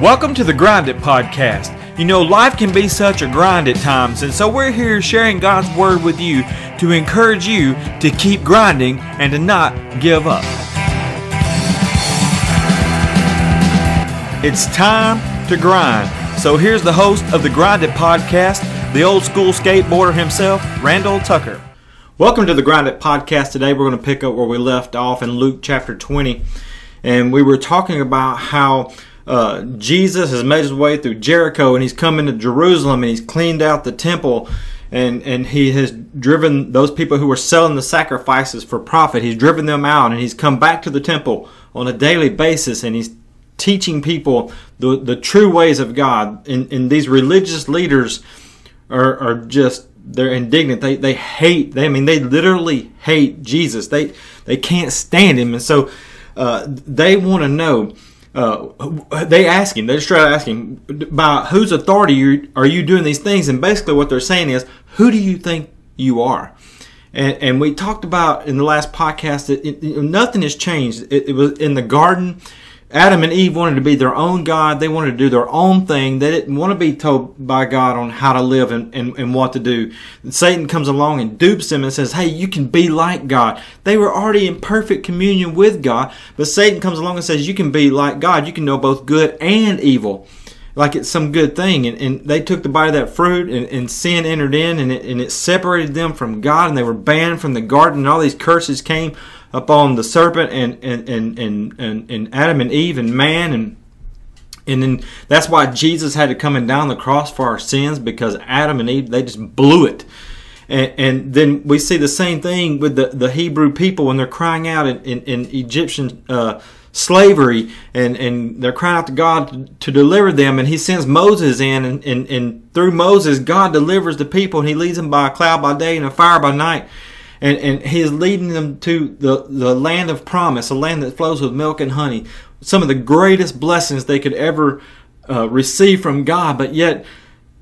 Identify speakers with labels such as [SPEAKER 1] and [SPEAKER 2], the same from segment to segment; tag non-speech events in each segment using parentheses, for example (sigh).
[SPEAKER 1] Welcome to the Grind It Podcast. You know, life can be such a grind at times, and so we're here sharing God's Word with you to encourage you to keep grinding and to not give up. It's time to grind. So here's the host of the Grind It Podcast, the old school skateboarder himself, Randall Tucker. Welcome to the Grind It Podcast. Today we're going to pick up where we left off in Luke chapter 20. And we were talking about how uh, Jesus has made his way through Jericho and he's come into Jerusalem and he's cleaned out the temple and, and he has driven those people who were selling the sacrifices for profit, he's driven them out and he's come back to the temple on a daily basis and he's teaching people the, the true ways of God. And, and these religious leaders are, are just they're indignant. They they hate. They I mean they literally hate Jesus. They they can't stand him, and so uh, they want to know uh, they ask him, they just try to ask him, by whose authority are you doing these things? And basically what they're saying is, who do you think you are? And, and we talked about in the last podcast that it, it, nothing has changed. It, it was in the garden Adam and Eve wanted to be their own God. They wanted to do their own thing. They didn't want to be told by God on how to live and, and, and what to do. And Satan comes along and dupes them and says, Hey, you can be like God. They were already in perfect communion with God, but Satan comes along and says, You can be like God. You can know both good and evil. Like it's some good thing. And, and they took the bite of that fruit and, and sin entered in and it, and it separated them from God and they were banned from the garden and all these curses came upon the serpent and and, and, and, and, Adam and Eve and man and and then that's why Jesus had to come and down the cross for our sins because Adam and Eve they just blew it. And, and then we see the same thing with the, the Hebrew people when they're crying out in, in, in Egyptian uh, slavery and, and they're crying out to God to, to, deliver them. And he sends Moses in and, and, and through Moses, God delivers the people and he leads them by a cloud by day and a fire by night and, and he is leading them to the, the land of promise, a land that flows with milk and honey. Some of the greatest blessings they could ever uh, receive from God, but yet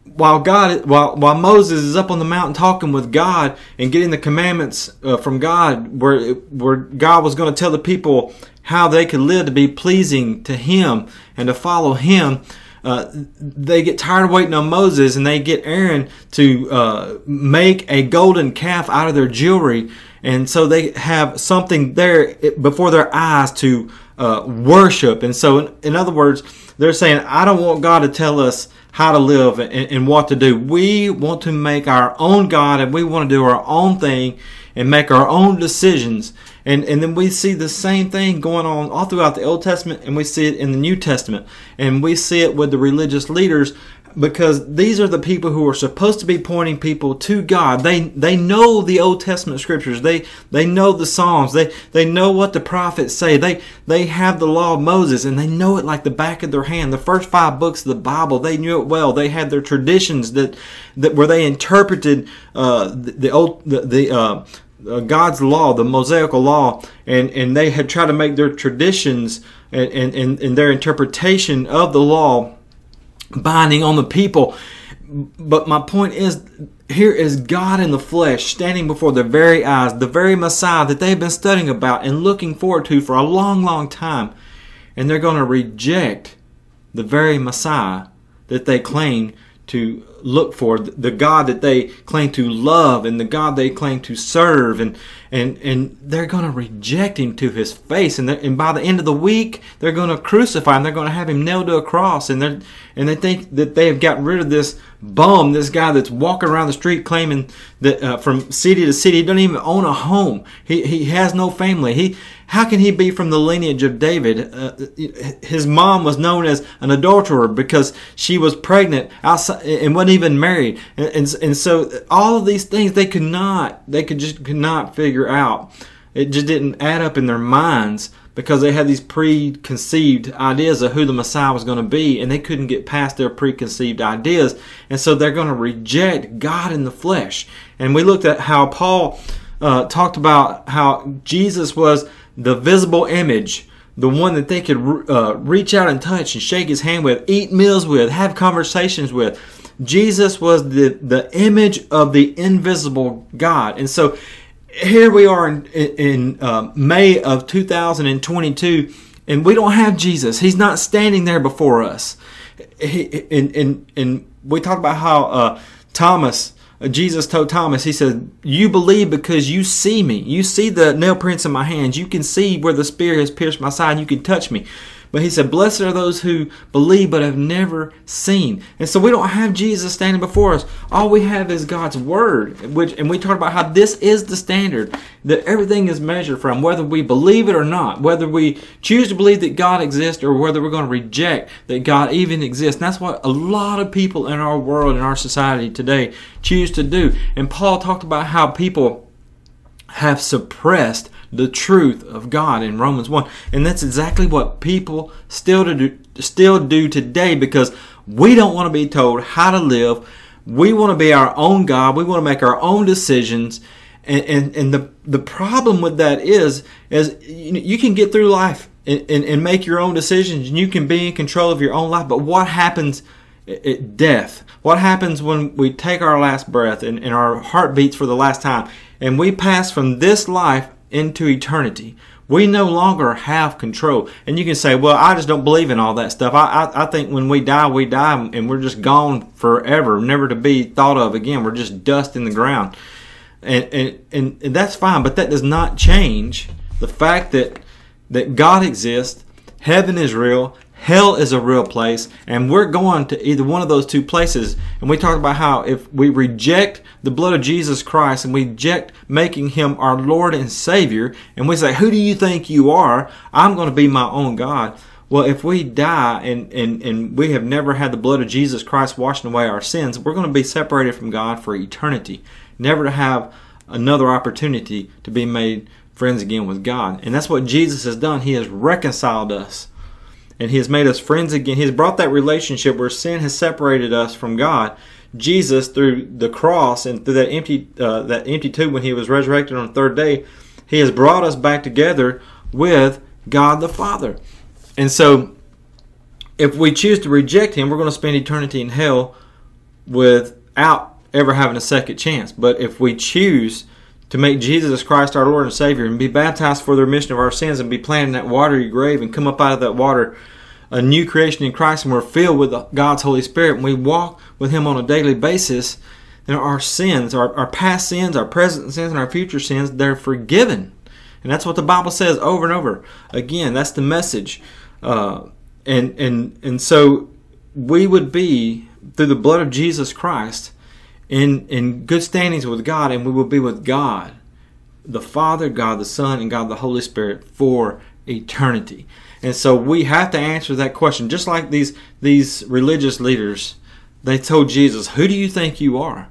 [SPEAKER 1] while God, while while Moses is up on the mountain talking with God and getting the commandments uh, from God, where where God was going to tell the people how they could live to be pleasing to Him and to follow Him, uh, they get tired of waiting on Moses and they get Aaron to uh, make a golden calf out of their jewelry. And so they have something there before their eyes to uh, worship. And so, in, in, other words, they're saying, I don't want God to tell us how to live and, and what to do. We want to make our own God and we want to do our own thing and make our own decisions. And, and then we see the same thing going on all throughout the Old Testament and we see it in the New Testament. And we see it with the religious leaders because these are the people who are supposed to be pointing people to God. They they know the Old Testament scriptures. They they know the Psalms. They they know what the prophets say. They they have the law of Moses and they know it like the back of their hand. The first five books of the Bible, they knew it well. They had their traditions that that where they interpreted uh, the, the old the, the uh, Uh, God's law, the Mosaical law, and, and they had tried to make their traditions and, and, and their interpretation of the law binding on the people. But my point is, here is God in the flesh standing before their very eyes, the very Messiah that they've been studying about and looking forward to for a long, long time. And they're going to reject the very Messiah that they claim to look for the God that they claim to love and the God they claim to serve. And and and they're going to reject him to his face. And and by the end of the week they're going to crucify him. They're going to have him nailed to a cross. And they and they think that they have gotten rid of this bum this guy that's walking around the street claiming that uh, from city to city he doesn't even own a home he he has no family he how can he be from the lineage of David? Uh, his mom was known as an adulterer because she was pregnant outside and wasn't even married. And, and, and so all of these things they could not, they could just could not figure out. It just didn't add up in their minds because they had these preconceived ideas of who the Messiah was going to be, and they couldn't get past their preconceived ideas. And so they're going to reject God in the flesh. And we looked at how Paul uh, talked about how Jesus was the visible image, the one that they could uh, reach out and touch and shake his hand with, eat meals with, have conversations with. Jesus was the, the image of the invisible God. And so here we are in, in uh, May of 2022, and we don't have Jesus. He's not standing there before us. he, and, and, and we talked about how uh, Thomas, uh, Jesus told Thomas, he said, You believe because you see me. You see the nail prints in my hands. You can see where the spear has pierced my side. You can touch me. But he said, Blessed are those who believe but have never seen. And so we don't have Jesus standing before us. All we have is God's Word, which and we talked about how this is the standard that everything is measured from, whether we believe it or not, whether we choose to believe that God exists or whether we're going to reject that God even exists. And that's what a lot of people in our world, in our society today, choose to do. And Paul talked about how people have suppressed the truth of God in Romans 1. And that's exactly what people still do, still do today because we don't want to be told how to live. We want to be our own God. We want to make our own decisions. And, and, and the, the problem with that is, is you can get through life and, and, and make your own decisions and you can be in control of your own life. But what happens at death? What happens when we take our last breath and, and our heart beats for the last time and we pass from this life into eternity. We no longer have control. And you can say, well, I just don't believe in all that stuff. I, I, I, think when we die, we die and we're just gone forever, never to be thought of again. We're just dust in the ground. And, and, and, and that's fine, but that does not change the fact that, that God exists, heaven is real, Hell is a real place, and we're going to either one of those two places. And we talked about how if we reject the blood of Jesus Christ and we reject making him our Lord and Savior, and we say, Who do you think you are? I'm going to be my own God. Well, if we die and, and, and we have never had the blood of Jesus Christ washing away our sins, we're going to be separated from God for eternity, never to have another opportunity to be made friends again with God. And that's what Jesus has done. He has reconciled us and he has made us friends again. He has brought that relationship where sin has separated us from God. Jesus, through the cross and through that empty uh, that empty tomb when he was resurrected on the third day, he has brought us back together with God the Father. And so, if we choose to reject him, we're going to spend eternity in hell without ever having a second chance. But if we choose to make Jesus Christ our Lord and Savior and be baptized for the remission of our sins and be planted in that watery grave and come up out of that water a new creation in Christ and we're filled with God's Holy Spirit and we walk with Him on a daily basis, then our sins, our, our past sins, our present sins, and our future sins, they're forgiven. And that's what the Bible says over and over. Again, that's the message. Uh, and, and, and so we would be, through the blood of Jesus Christ, in, in good standings with God, and we will be with God, the Father, God the Son, and God the Holy Spirit for eternity. And so we have to answer that question, just like these these religious leaders. They told Jesus, "Who do you think you are?"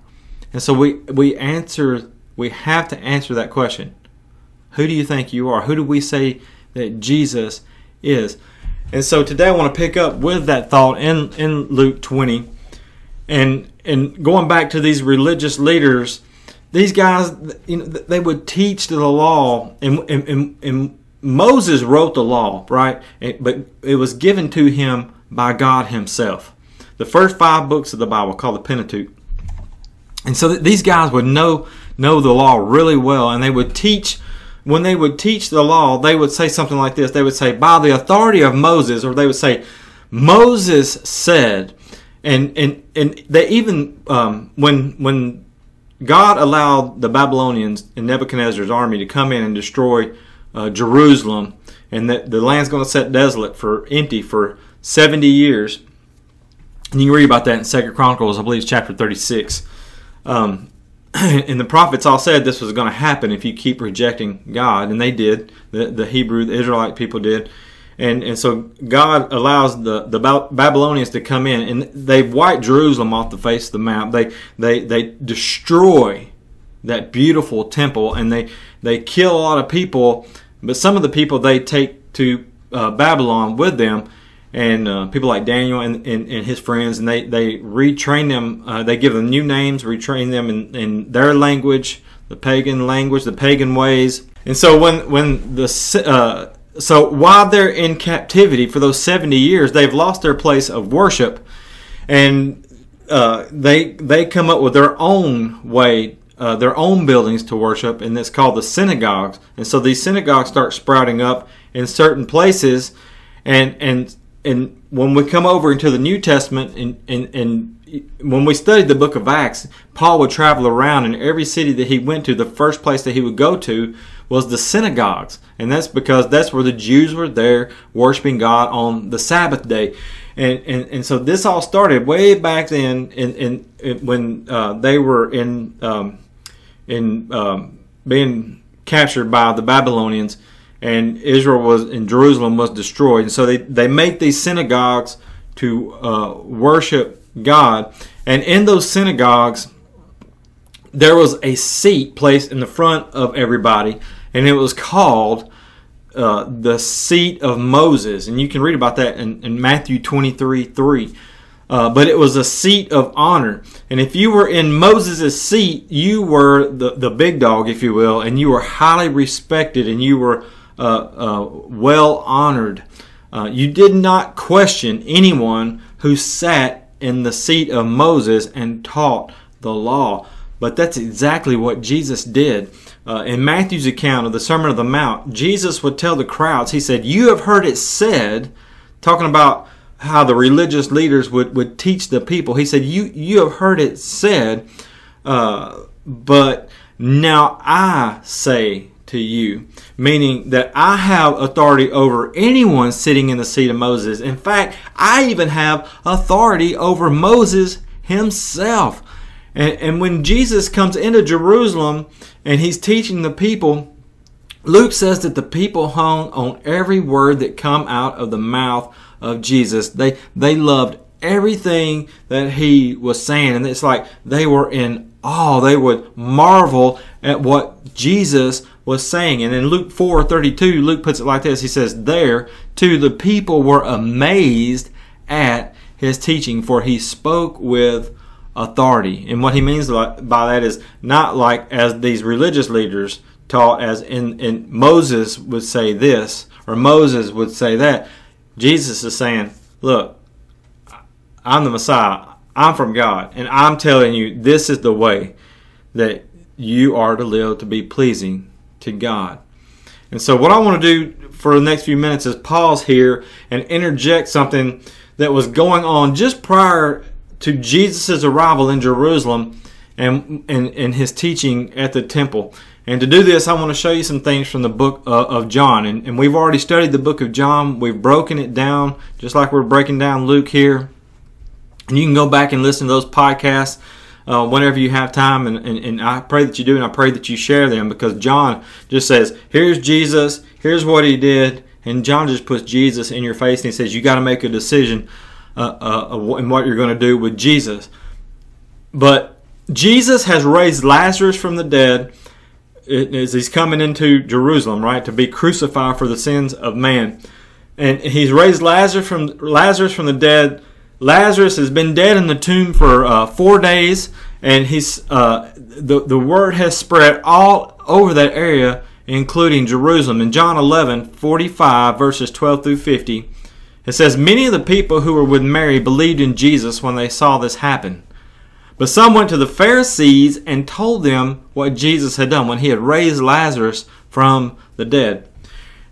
[SPEAKER 1] And so we we answer. We have to answer that question. Who do you think you are? Who do we say that Jesus is? And so today I want to pick up with that thought in in Luke 20 and and going back to these religious leaders, these guys, you know, they would teach the law, and, and, and Moses wrote the law, right? But it was given to him by God Himself. The first five books of the Bible, called the Pentateuch. And so these guys would know know the law really well, and they would teach. When they would teach the law, they would say something like this. They would say, "By the authority of Moses," or they would say, "Moses said." And and and they even um, when when God allowed the Babylonians and Nebuchadnezzar's army to come in and destroy uh, Jerusalem, and that the land's going to set desolate for empty for seventy years. And you can read about that in Second Chronicles, I believe, chapter thirty-six. Um, (clears throat) and the prophets all said this was going to happen if you keep rejecting God, and they did. The, the Hebrew, the Israelite people did and and so God allows the the Babylonians to come in, and they wipe Jerusalem off the face of the map. They they they destroy that beautiful temple, and they they kill a lot of people. But some of the people they take to uh, Babylon with them, and uh, people like Daniel and, and, and, his friends, and they they retrain them. Uh, they give them new names, retrain them in, in their language, the pagan language, the pagan ways. And so when when the uh, so while they're in captivity for those 70 years, they've lost their place of worship, and uh, they they come up with their own way, uh, their own buildings to worship, and it's called the synagogues. And so these synagogues start sprouting up in certain places, and and and when we come over into the New Testament and, and, and when we studied the book of Acts, Paul would travel around in every city that he went to, the first place that he would go to was the synagogues. And that's because that's where the Jews were there worshiping God on the Sabbath day. And, and, and so this all started way back then in, in, in when uh, they were in, um, in um, being captured by the Babylonians and Israel was in Jerusalem was destroyed. And so they, they make these synagogues to uh, worship God. And in those synagogues, there was a seat placed in the front of everybody, and it was called uh, the seat of Moses. And you can read about that in, in Matthew 23 3. Uh, but it was a seat of honor. And if you were in Moses' seat, you were the, the big dog, if you will, and you were highly respected and you were uh, uh, well honored. Uh, you did not question anyone who sat in the seat of Moses and taught the law. But that's exactly what Jesus did. Uh, in Matthew's account of the Sermon of the Mount, Jesus would tell the crowds, He said, You have heard it said, talking about how the religious leaders would, would teach the people. He said, You, you have heard it said, uh, but now I say to you, meaning that I have authority over anyone sitting in the seat of Moses. In fact, I even have authority over Moses himself. And, and when Jesus comes into Jerusalem and he's teaching the people, Luke says that the people hung on every word that come out of the mouth of Jesus. They they loved everything that he was saying, and it's like they were in awe. They would marvel at what Jesus was saying. And in Luke four thirty two, Luke puts it like this: He says, "There too the people were amazed at his teaching, for he spoke with." Authority. And what he means by that is not like as these religious leaders taught, as in, in Moses would say this, or Moses would say that. Jesus is saying, Look, I'm the Messiah. I'm from God. And I'm telling you, this is the way that you are to live to be pleasing to God. And so, what I want to do for the next few minutes is pause here and interject something that was going on just prior to Jesus' arrival in Jerusalem and, and, and his teaching at the temple. And to do this, I want to show you some things from the book uh, of John. And, and we've already studied the book of John. We've broken it down, just like we're breaking down Luke here. And you can go back and listen to those podcasts uh, whenever you have time. And, and, and I pray that you do, and I pray that you share them because John just says, here's Jesus, here's what he did. And John just puts Jesus in your face and he says, you got to make a decision uh, uh, and what you're going to do with Jesus. But Jesus has raised Lazarus from the dead as he's coming into Jerusalem, right, to be crucified for the sins of man. And he's raised Lazarus from Lazarus from the dead. Lazarus has been dead in the tomb for uh, four days, and he's uh, the the word has spread all over that area, including Jerusalem. In John 11, 45, verses 12 through 50, it says, Many of the people who were with Mary believed in Jesus when they saw this happen. But some went to the Pharisees and told them what Jesus had done when he had raised Lazarus from the dead.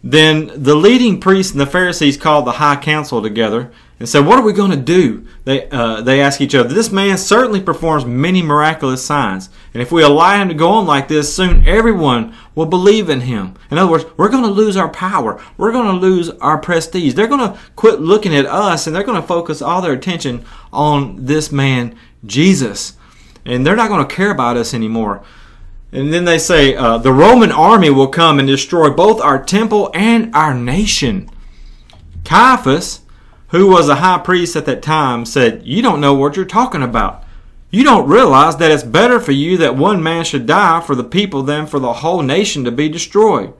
[SPEAKER 1] Then the leading priests and the Pharisees called the high council together and said, What are we going to do? They, uh, they ask each other, This man certainly performs many miraculous signs. And if we allow him to go on like this, soon everyone will believe in him. In other words, we're going to lose our power. We're going to lose our prestige. They're going to quit looking at us and they're going to focus all their attention on this man, Jesus. And they're not going to care about us anymore. And then they say, uh, The Roman army will come and destroy both our temple and our nation. Caiaphas, who was a high priest at that time, said, You don't know what you're talking about. You don't realize that it's better for you that one man should die for the people than for the whole nation to be destroyed.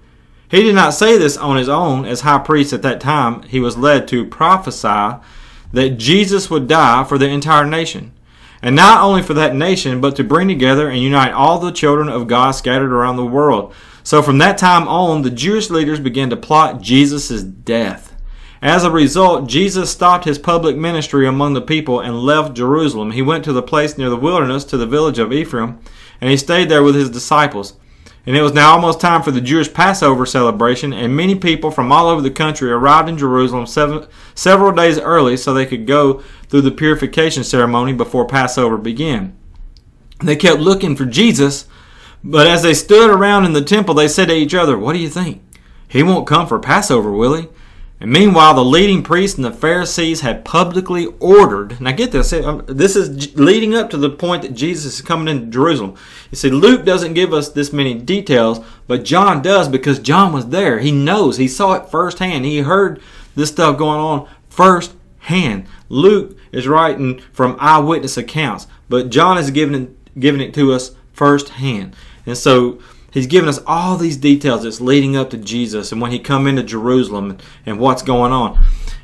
[SPEAKER 1] He did not say this on his own. As high priest at that time, he was led to prophesy that Jesus would die for the entire nation. And not only for that nation, but to bring together and unite all the children of God scattered around the world. So from that time on, the Jewish leaders began to plot Jesus' death. As a result, Jesus stopped his public ministry among the people and left Jerusalem. He went to the place near the wilderness to the village of Ephraim, and he stayed there with his disciples. And it was now almost time for the Jewish Passover celebration, and many people from all over the country arrived in Jerusalem seven, several days early so they could go through the purification ceremony before Passover began. They kept looking for Jesus, but as they stood around in the temple, they said to each other, What do you think? He won't come for Passover, will he? And meanwhile, the leading priests and the Pharisees had publicly ordered. Now, get this. Um, this is leading up to the point that Jesus is coming into Jerusalem. You see, Luke doesn't give us this many details, but John does because John was there. He knows. He saw it firsthand. He heard this stuff going on firsthand. Luke is writing from eyewitness accounts, but John is giving it, giving it to us firsthand. And so He's given us all these details that's leading up to Jesus and when he come into Jerusalem and what's going on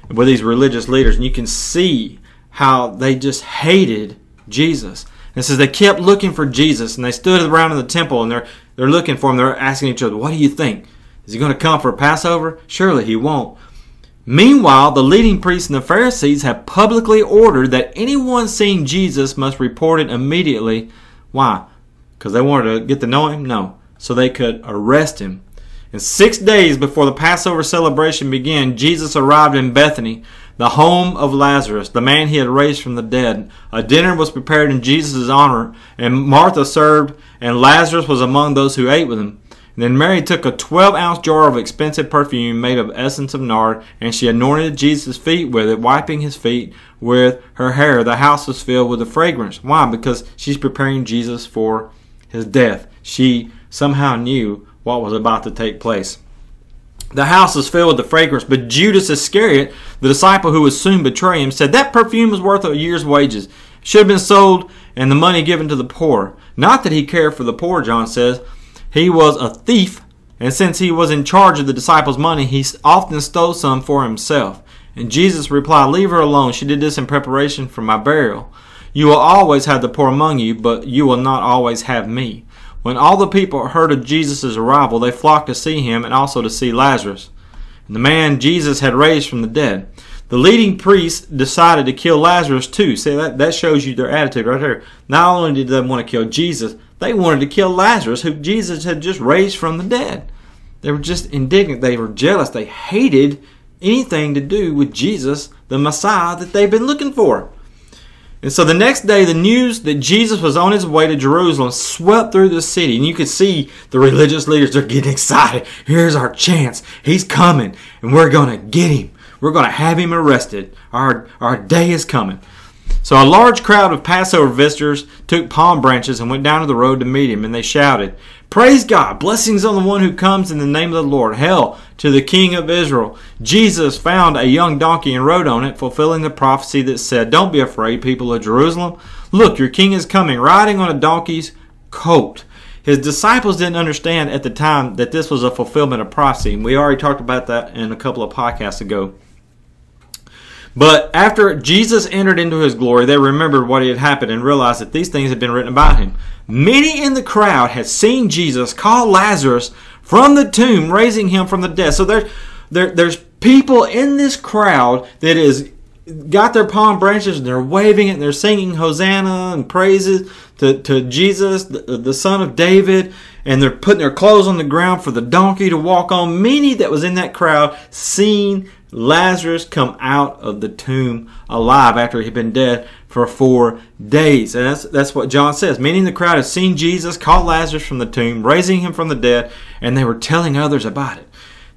[SPEAKER 1] with these religious leaders. And you can see how they just hated Jesus. And it says they kept looking for Jesus and they stood around in the temple and they're they're looking for him. They're asking each other, "What do you think? Is he going to come for Passover? Surely he won't." Meanwhile, the leading priests and the Pharisees have publicly ordered that anyone seeing Jesus must report it immediately. Why? Because they wanted to get to know him? No so they could arrest him. And six days before the Passover celebration began, Jesus arrived in Bethany, the home of Lazarus, the man he had raised from the dead. A dinner was prepared in Jesus' honor, and Martha served, and Lazarus was among those who ate with him. And then Mary took a 12 ounce jar of expensive perfume made of essence of nard, and she anointed Jesus' feet with it, wiping his feet with her hair. The house was filled with the fragrance. Why? Because she's preparing Jesus for his death. She somehow knew what was about to take place. The house was filled with the fragrance, but Judas Iscariot, the disciple who would soon betray him, said that perfume was worth a year's wages. It should have been sold and the money given to the poor. Not that he cared for the poor, John says. He was a thief, and since he was in charge of the disciples' money, he often stole some for himself. And Jesus replied, Leave her alone. She did this in preparation for my burial. You will always have the poor among you, but you will not always have me. When all the people heard of Jesus' arrival, they flocked to see him and also to see Lazarus, the man Jesus had raised from the dead. The leading priests decided to kill Lazarus too. See, that, that shows you their attitude right there. Not only did they want to kill Jesus, they wanted to kill Lazarus, who Jesus had just raised from the dead. They were just indignant. They were jealous. They hated anything to do with Jesus, the Messiah that they've been looking for. And so the next day, the news that Jesus was on his way to Jerusalem swept through the city. And you could see the religious leaders are getting excited. Here's our chance. He's coming, and we're going to get him. We're going to have him arrested. Our, our day is coming. So a large crowd of Passover visitors took palm branches and went down to the road to meet him, and they shouted, Praise God! Blessings on the one who comes in the name of the Lord. Hail to the King of Israel. Jesus found a young donkey and rode on it, fulfilling the prophecy that said, Don't be afraid, people of Jerusalem. Look, your king is coming, riding on a donkey's coat. His disciples didn't understand at the time that this was a fulfillment of prophecy. And We already talked about that in a couple of podcasts ago. But after Jesus entered into his glory, they remembered what had happened and realized that these things had been written about him. Many in the crowd had seen Jesus call Lazarus from the tomb, raising him from the dead. So there, there, there's people in this crowd that is got their palm branches and they're waving it and they're singing Hosanna and praises to, to Jesus, the, the son of David, and they're putting their clothes on the ground for the donkey to walk on. Many that was in that crowd seen Lazarus come out of the tomb alive after he'd been dead for four days. And that's, that's what John says. Many in the crowd had seen Jesus call Lazarus from the tomb, raising him from the dead, and they were telling others about it.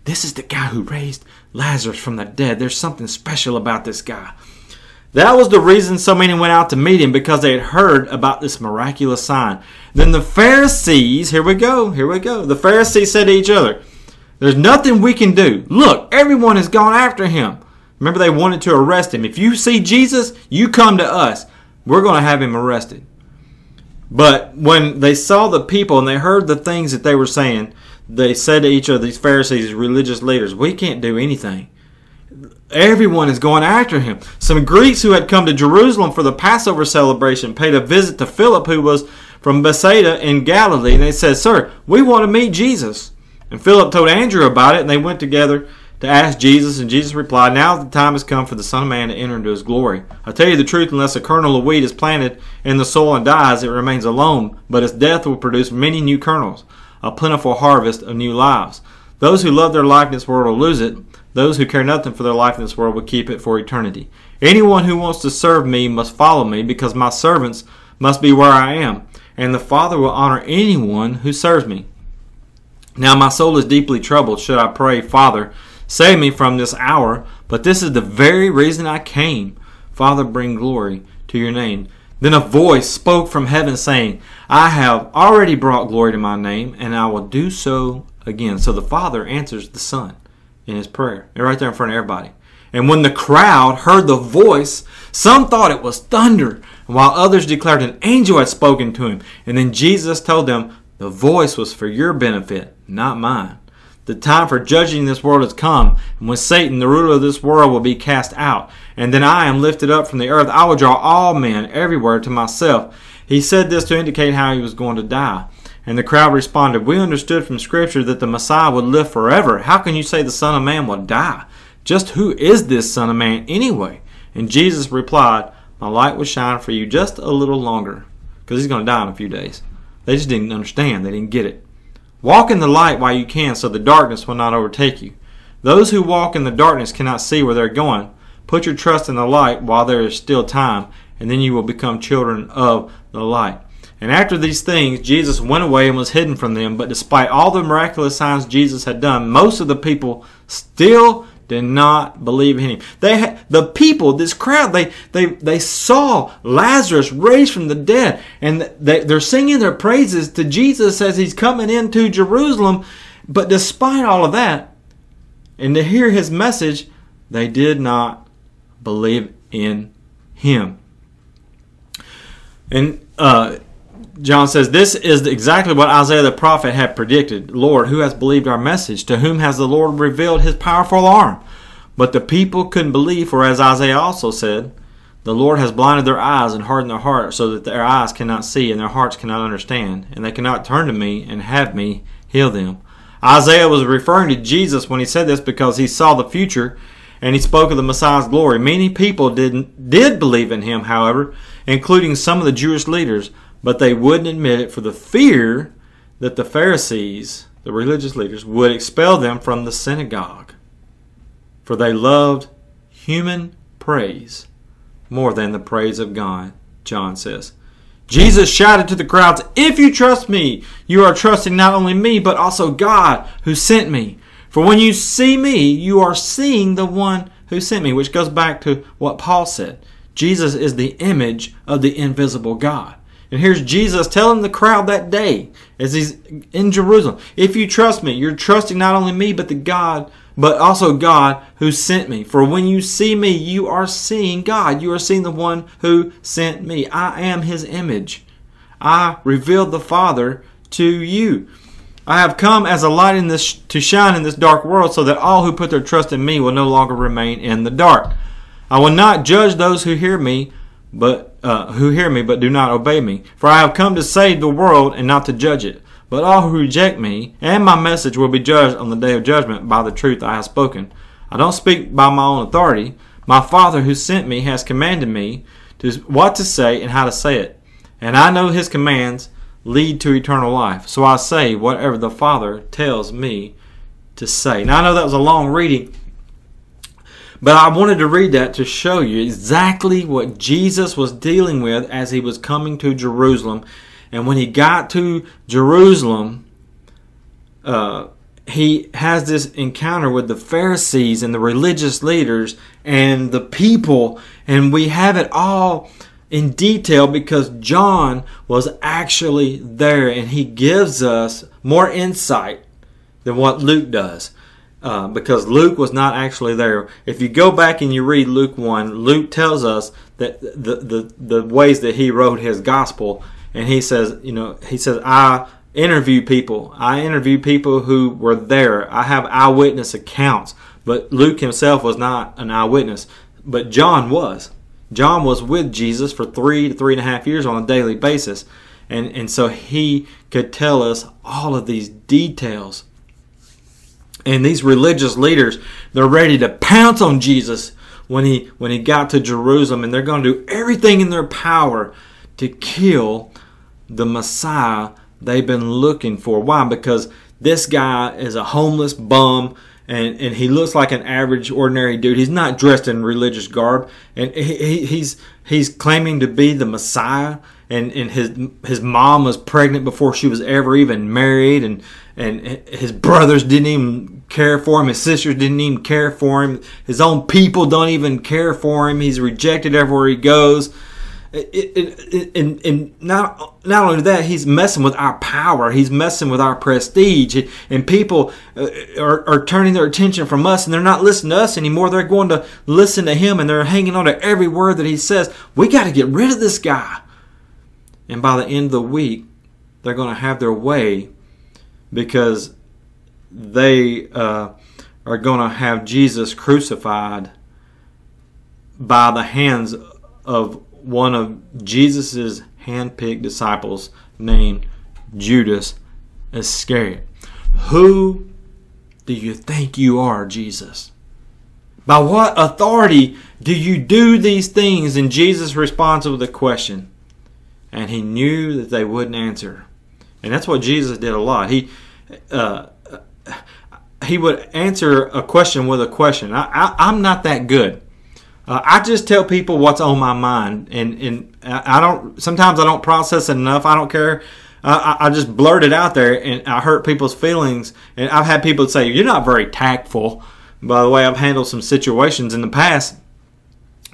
[SPEAKER 1] This is the guy who raised Lazarus from the dead. There's something special about this guy. That was the reason so many went out to meet him because they had heard about this miraculous sign. Then the Pharisees, here we go, here we go. The Pharisees said to each other, There's nothing we can do. Look, everyone has gone after him. Remember, they wanted to arrest him. If you see Jesus, you come to us. We're going to have him arrested. But when they saw the people and they heard the things that they were saying, they said to each of these Pharisees, religious leaders, We can't do anything. Everyone is going after him. Some Greeks who had come to Jerusalem for the Passover celebration paid a visit to Philip, who was from Bethsaida in Galilee, and they said, Sir, we want to meet Jesus. And Philip told Andrew about it, and they went together to ask Jesus, and Jesus replied, Now the time has come for the Son of Man to enter into his glory. I tell you the truth, unless a kernel of wheat is planted in the soil and dies, it remains alone, but its death will produce many new kernels. A plentiful harvest of new lives. Those who love their life in this world will lose it. Those who care nothing for their life in this world will keep it for eternity. Anyone who wants to serve me must follow me, because my servants must be where I am, and the Father will honor anyone who serves me. Now my soul is deeply troubled. Should I pray, Father, save me from this hour? But this is the very reason I came. Father, bring glory to your name. Then a voice spoke from heaven saying, I have already brought glory to my name, and I will do so again. So the Father answers the Son in his prayer. Right there in front of everybody. And when the crowd heard the voice, some thought it was thunder, while others declared an angel had spoken to him. And then Jesus told them, The voice was for your benefit, not mine. The time for judging this world has come, and when Satan, the ruler of this world, will be cast out. And then I am lifted up from the earth. I will draw all men everywhere to myself. He said this to indicate how he was going to die. And the crowd responded, We understood from Scripture that the Messiah would live forever. How can you say the Son of Man will die? Just who is this Son of Man anyway? And Jesus replied, My light will shine for you just a little longer, because he's going to die in a few days. They just didn't understand, they didn't get it. Walk in the light while you can, so the darkness will not overtake you. Those who walk in the darkness cannot see where they're going. Put your trust in the light while there is still time, and then you will become children of the light. And after these things, Jesus went away and was hidden from them. But despite all the miraculous signs Jesus had done, most of the people still did not believe in him. They the people, this crowd, they, they, they saw Lazarus raised from the dead and they, they're singing their praises to Jesus as he's coming into Jerusalem. But despite all of that, and to hear his message, they did not believe in him. And, uh, John says, This is exactly what Isaiah the prophet had predicted. Lord, who has believed our message? To whom has the Lord revealed his powerful arm? But the people couldn't believe, for as Isaiah also said, The Lord has blinded their eyes and hardened their hearts, so that their eyes cannot see and their hearts cannot understand, and they cannot turn to me and have me heal them. Isaiah was referring to Jesus when he said this because he saw the future and he spoke of the Messiah's glory. Many people did did believe in him, however, including some of the Jewish leaders but they wouldn't admit it for the fear that the Pharisees, the religious leaders, would expel them from the synagogue. For they loved human praise more than the praise of God, John says. Jesus shouted to the crowds, If you trust me, you are trusting not only me, but also God who sent me. For when you see me, you are seeing the one who sent me, which goes back to what Paul said. Jesus is the image of the invisible God. And here's Jesus telling the crowd that day as he's in Jerusalem, if you trust me, you're trusting not only me, but the God, but also God who sent me. For when you see me, you are seeing God. You are seeing the one who sent me. I am his image. I revealed the Father to you. I have come as a light in this to shine in this dark world so that all who put their trust in me will no longer remain in the dark. I will not judge those who hear me, but uh, who hear me but do not obey me. For I have come to save the world and not to judge it. But all who reject me and my message will be judged on the day of judgment by the truth I have spoken. I don't speak by my own authority. My Father who sent me has commanded me to what to say and how to say it. And I know his commands lead to eternal life. So I say whatever the Father tells me to say. Now I know that was a long reading, but I wanted to read that to show you exactly what Jesus was dealing with as he was coming to Jerusalem. And when he got to Jerusalem, uh, he has this encounter with the Pharisees and the religious leaders and the people. And we have it all in detail because John was actually there and he gives us more insight than what Luke does uh, because Luke was not actually there. If you go back and you read Luke 1, Luke tells us that the, the, the ways that he wrote his gospel, and he says, you know, he says, I interview people. I interview people who were there. I have eyewitness accounts. But Luke himself was not an eyewitness, but John was. John was with Jesus for three to three and a half years on a daily basis. And, and so he could tell us all of these details and these religious leaders, they're ready to pounce on Jesus when he when he got to Jerusalem, and they're going to do everything in their power to kill the Messiah they've been looking for. Why? Because this guy is a homeless bum and, and he looks like an average ordinary dude. He's not dressed in religious garb, and he, he's he's claiming to be the Messiah. And, and his his mom was pregnant before she was ever even married, and and his brothers didn't even care for him. His sisters didn't even care for him. His own people don't even care for him. He's rejected everywhere he goes and, and not not only that, he's messing with our power. He's messing with our prestige, and people uh, are, are turning their attention from us, and they're not listening to us anymore. They're going to listen to him, and they're hanging on to every word that he says. We got to get rid of this guy. And by the end of the week, they're going to have their way because they uh, are going to have Jesus crucified by the hands of one of Jesus's handpicked disciples named Judas Iscariot. Who do you think you are, Jesus? By what authority do you do these things? And Jesus responded with a question. And he knew that they wouldn't answer. And that's what Jesus did a lot. He uh, he would answer a question with a question. I, I'm not that good. Uh, I just tell people what's on my mind, and and I don't. Sometimes I don't process it enough. I don't care. I, I just blurt it out there, and I hurt people's feelings. And I've had people say, "You're not very tactful." By the way, I've handled some situations in the past,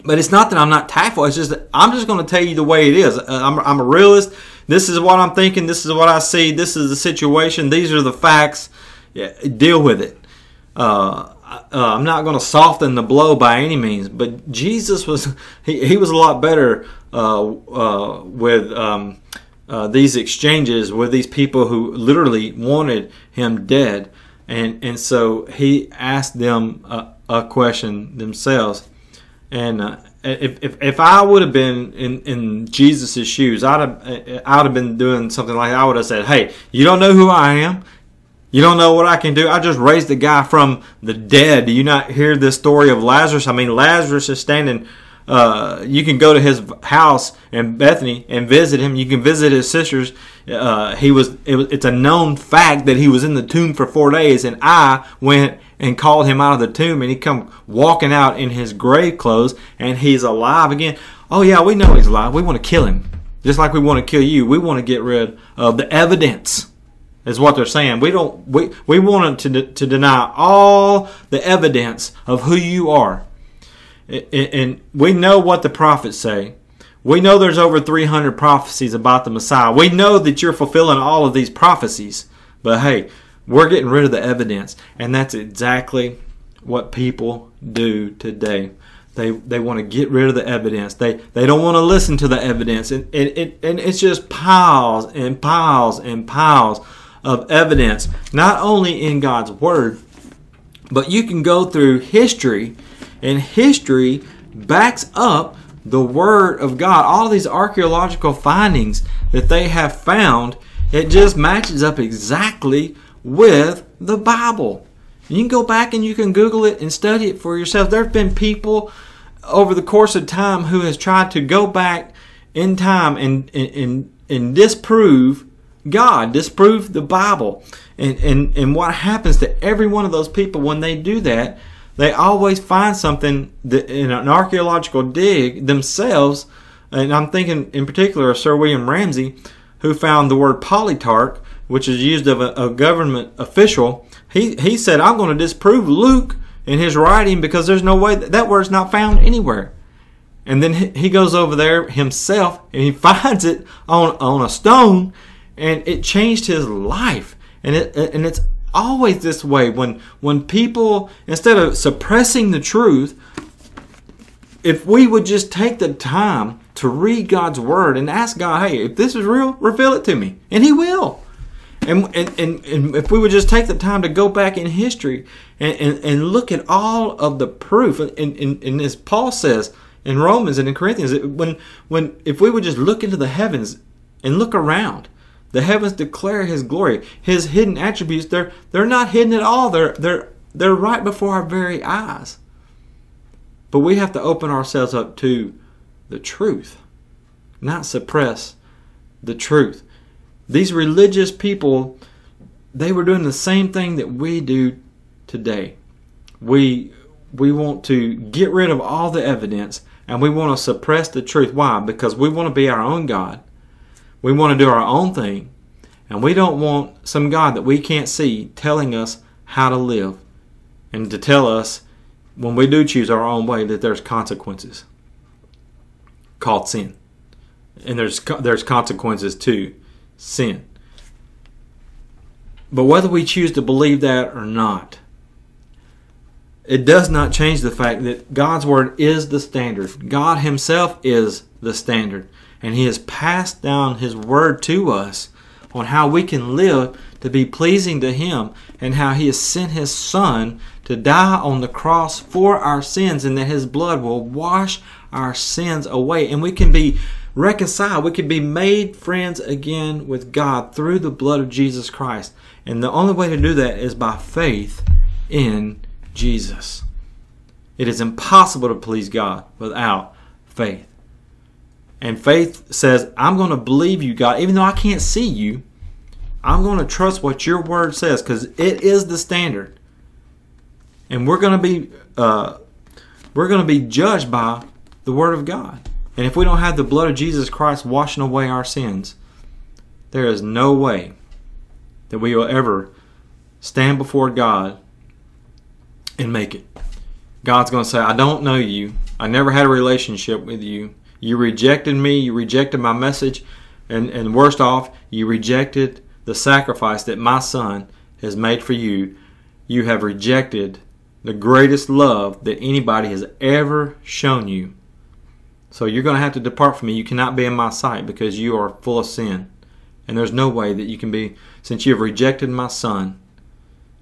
[SPEAKER 1] but it's not that I'm not tactful. It's just I'm just going to tell you the way it is. Uh, I'm, I'm a realist. This is what I'm thinking. This is what I see. This is the situation. These are the facts. Yeah, deal with it. Uh, uh, I'm not going to soften the blow by any means, but Jesus was (laughs) he, he was a lot better uh, uh, with um, uh, these exchanges with these people who literally wanted him dead, and and so he asked them a, a question themselves, and. Uh, if, if, if I would have been in, in Jesus' shoes, I'd have, I'd have been doing something like that. I would have said, Hey, you don't know who I am? You don't know what I can do? I just raised the guy from the dead. Do you not hear this story of Lazarus? I mean, Lazarus is standing. Uh, you can go to his house in Bethany and visit him. You can visit his sisters. Uh, he was, it was. It's a known fact that he was in the tomb for four days, and I went and called him out of the tomb, and he come walking out in his grave clothes, and he's alive again. Oh yeah, we know he's alive. We want to kill him, just like we want to kill you. We want to get rid of the evidence is what they're saying. We don't we, we want to, to deny all the evidence of who you are. And we know what the prophets say. We know there's over 300 prophecies about the Messiah. We know that you're fulfilling all of these prophecies. But hey, we're getting rid of the evidence. And that's exactly what people do today. They, they want to get rid of the evidence. They, they don't want to listen to the evidence. And, and, and it's just piles and piles and piles of evidence, not only in God's Word, but you can go through history, and history backs up the Word of God. All these archaeological findings that they have found, it just matches up exactly with the Bible. You can go back and you can Google it and study it for yourself. There have been people over the course of time who has tried to go back in time and, and, and disprove God, disprove the Bible. And, and, and what happens to every one of those people when they do that, they always find something that, in an archaeological dig themselves. And I'm thinking in particular of Sir William Ramsay, who found the word politarch, which is used of a, a government official. He, he said, I'm going to disprove Luke in his writing because there's no way that, that word's not found anywhere. And then he goes over there himself and he (laughs) finds it on, on a stone and it changed his life. And it and it's always this way when when people instead of suppressing the truth, if we would just take the time to read God's word and ask God, hey, if this is real, reveal it to me, and He will. And, and, and, and, if we would just take the time to go back in history and, and, and look at all of the proof, and, and, and as Paul says in Romans and in Corinthians, when, when if we would just look into the heavens and look around, the heavens declare his glory. His hidden attributes, they're they're not hidden at all. They're they're they're right before our very eyes. But we have to open ourselves up to the truth, not suppress the truth. These religious people, they were doing the same thing that we do today. We we want to get rid of all the evidence and we want to suppress the truth. Why? Because we want to be our own God. We want to do our own thing. And we don't want some God that we can't see telling us how to live and to tell us when we do choose our own way that there's consequences called sin. And there's there's consequences to sin. But whether we choose to believe that or not, it does not change the fact that God's Word is the standard. God Himself is the standard. And He has passed down His Word to us on how we can live to be pleasing to Him and how He has sent His Son to die on the cross for our sins and that His blood will wash our sins away. And we can be reconciled. We can be made friends again with God through the blood of Jesus Christ. And the only way to do that is by faith in Jesus. It is impossible to please God without faith. And faith says, I'm going to believe you, God, even though I can't see you. I'm going to trust what your word says because it is the standard. And we're going to be uh, we're going to be judged by the word of God. And if we don't have the blood of Jesus Christ washing away our sins, there is no way that we will ever stand before God and make it. God's going to say, I don't know you. I never had a relationship with you. You rejected me. You rejected my message. And, and worst off, you rejected the sacrifice that my son has made for you. You have rejected the greatest love that anybody has ever shown you. So you're going to have to depart from me. You cannot be in my sight because you are full of sin. And there's no way that you can be, since you have rejected my son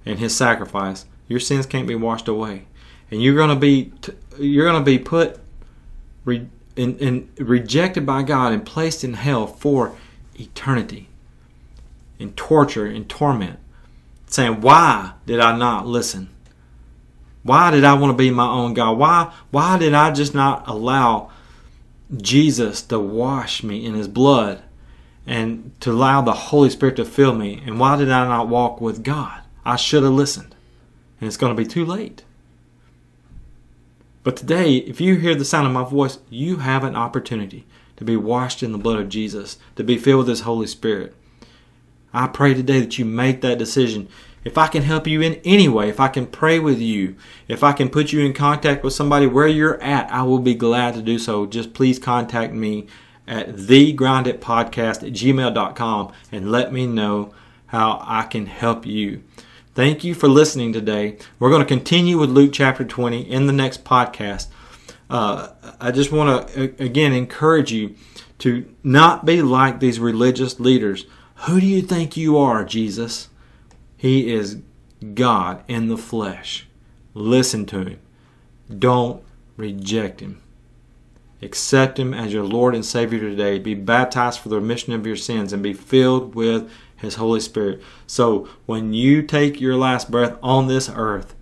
[SPEAKER 1] and his sacrifice, your sins can't be washed away, and you're going to be you're going to be put re, in, in, rejected by God and placed in hell for eternity, in torture, in torment, saying, "Why did I not listen? Why did I want to be my own God? Why why did I just not allow Jesus to wash me in His blood?" and to allow the Holy Spirit to fill me. And why did I not walk with God? I should have listened and it's going to be too late. But today, if you hear the sound of my voice, you have an opportunity to be washed in the blood of Jesus, to be filled with His Holy Spirit. I pray today that you make that decision. If I can help you in any way, if I can pray with you, if I can put you in contact with somebody where you're at, I will be glad to do so. Just please contact me at thegrinditpodcast at gmail.com and let me know how I can help you. Thank you for listening today. We're going to continue with Luke chapter 20 in the next podcast. Uh, I just want to, again, encourage you to not be like these religious leaders. Who do you think you are, Jesus? He is God in the flesh. Listen to him. Don't reject him. Accept him as your Lord and Savior today. Be baptized for the remission of your sins and be filled with his Holy Spirit. So when you take your last breath on this earth,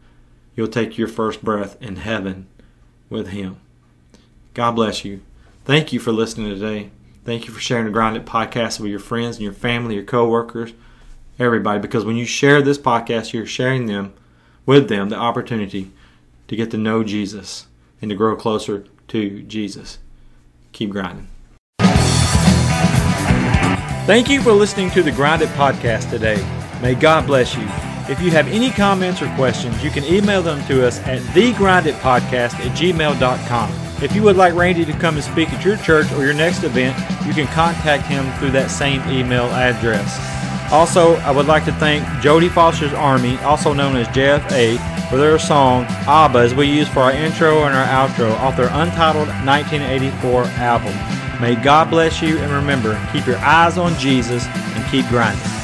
[SPEAKER 1] you'll take your first breath in heaven with Him. God bless you. Thank you for listening today. Thank you for sharing the Grind It podcast with your friends and your family, your coworkers, everybody. Because when you share this podcast, you're sharing them with them the opportunity to get to know Jesus and to grow closer to Jesus. Keep grinding. Thank you for listening to the Grind It Podcast today. May God bless you. If you have any comments or questions, you can email them to us at thegrinditpodcast at gmail.com. If you would like Randy to come and speak at your church or your next event, you can contact him through that same email address. Also, I would like to thank Jodie Foster's Army, also known as JFA, for their song ABBA as we use for our intro and our outro off their untitled 1984 album. May God bless you and remember, keep your eyes on Jesus and keep grinding.